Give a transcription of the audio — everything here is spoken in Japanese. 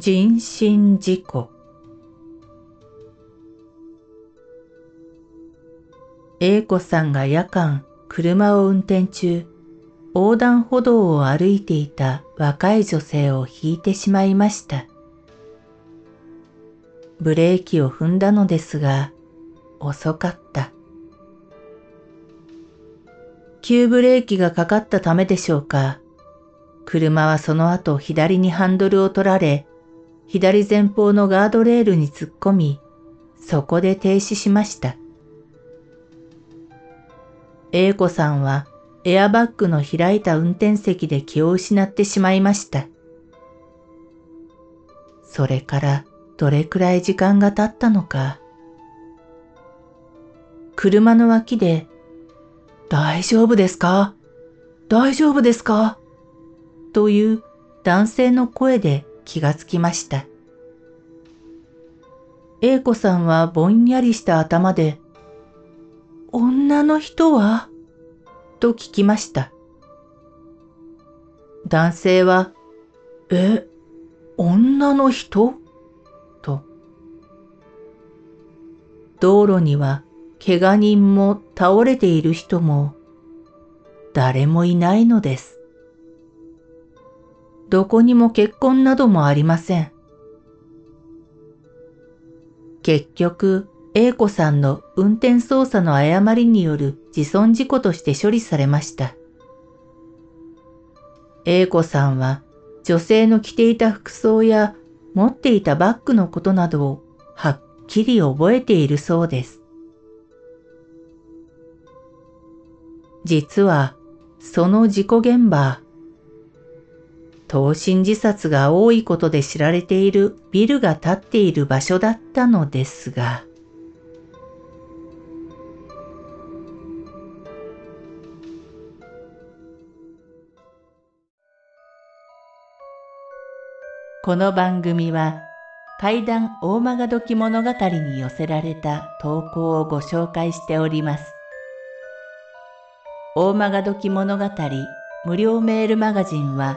人身事故 A 子さんが夜間車を運転中横断歩道を歩いていた若い女性を引いてしまいました。ブレーキを踏んだのですが遅かった。急ブレーキがかかったためでしょうか。車はその後左にハンドルを取られ左前方のガードレールに突っ込み、そこで停止しました。英子さんはエアバッグの開いた運転席で気を失ってしまいました。それからどれくらい時間が経ったのか。車の脇で、大丈夫ですか？大丈夫ですか？という男性の声で気がつきました。英子さんはぼんやりした頭で、女の人は？と聞きました。男性は、え、女の人？と。道路には怪我人も倒れている人も誰もいないのです。どこにも結婚などもありません。結局、A 子さんの運転操作の誤りによる自損事故として処理されました。A 子さんは女性の着ていた服装や持っていたバッグのことなどをはっきり覚えているそうです。実は、その事故現場、投身自殺が多いことで知られているビルが建っている場所だったのですが、この番組は怪談大曲時物語に寄せられた投稿をご紹介しております。大曲時物語無料メールマガジンは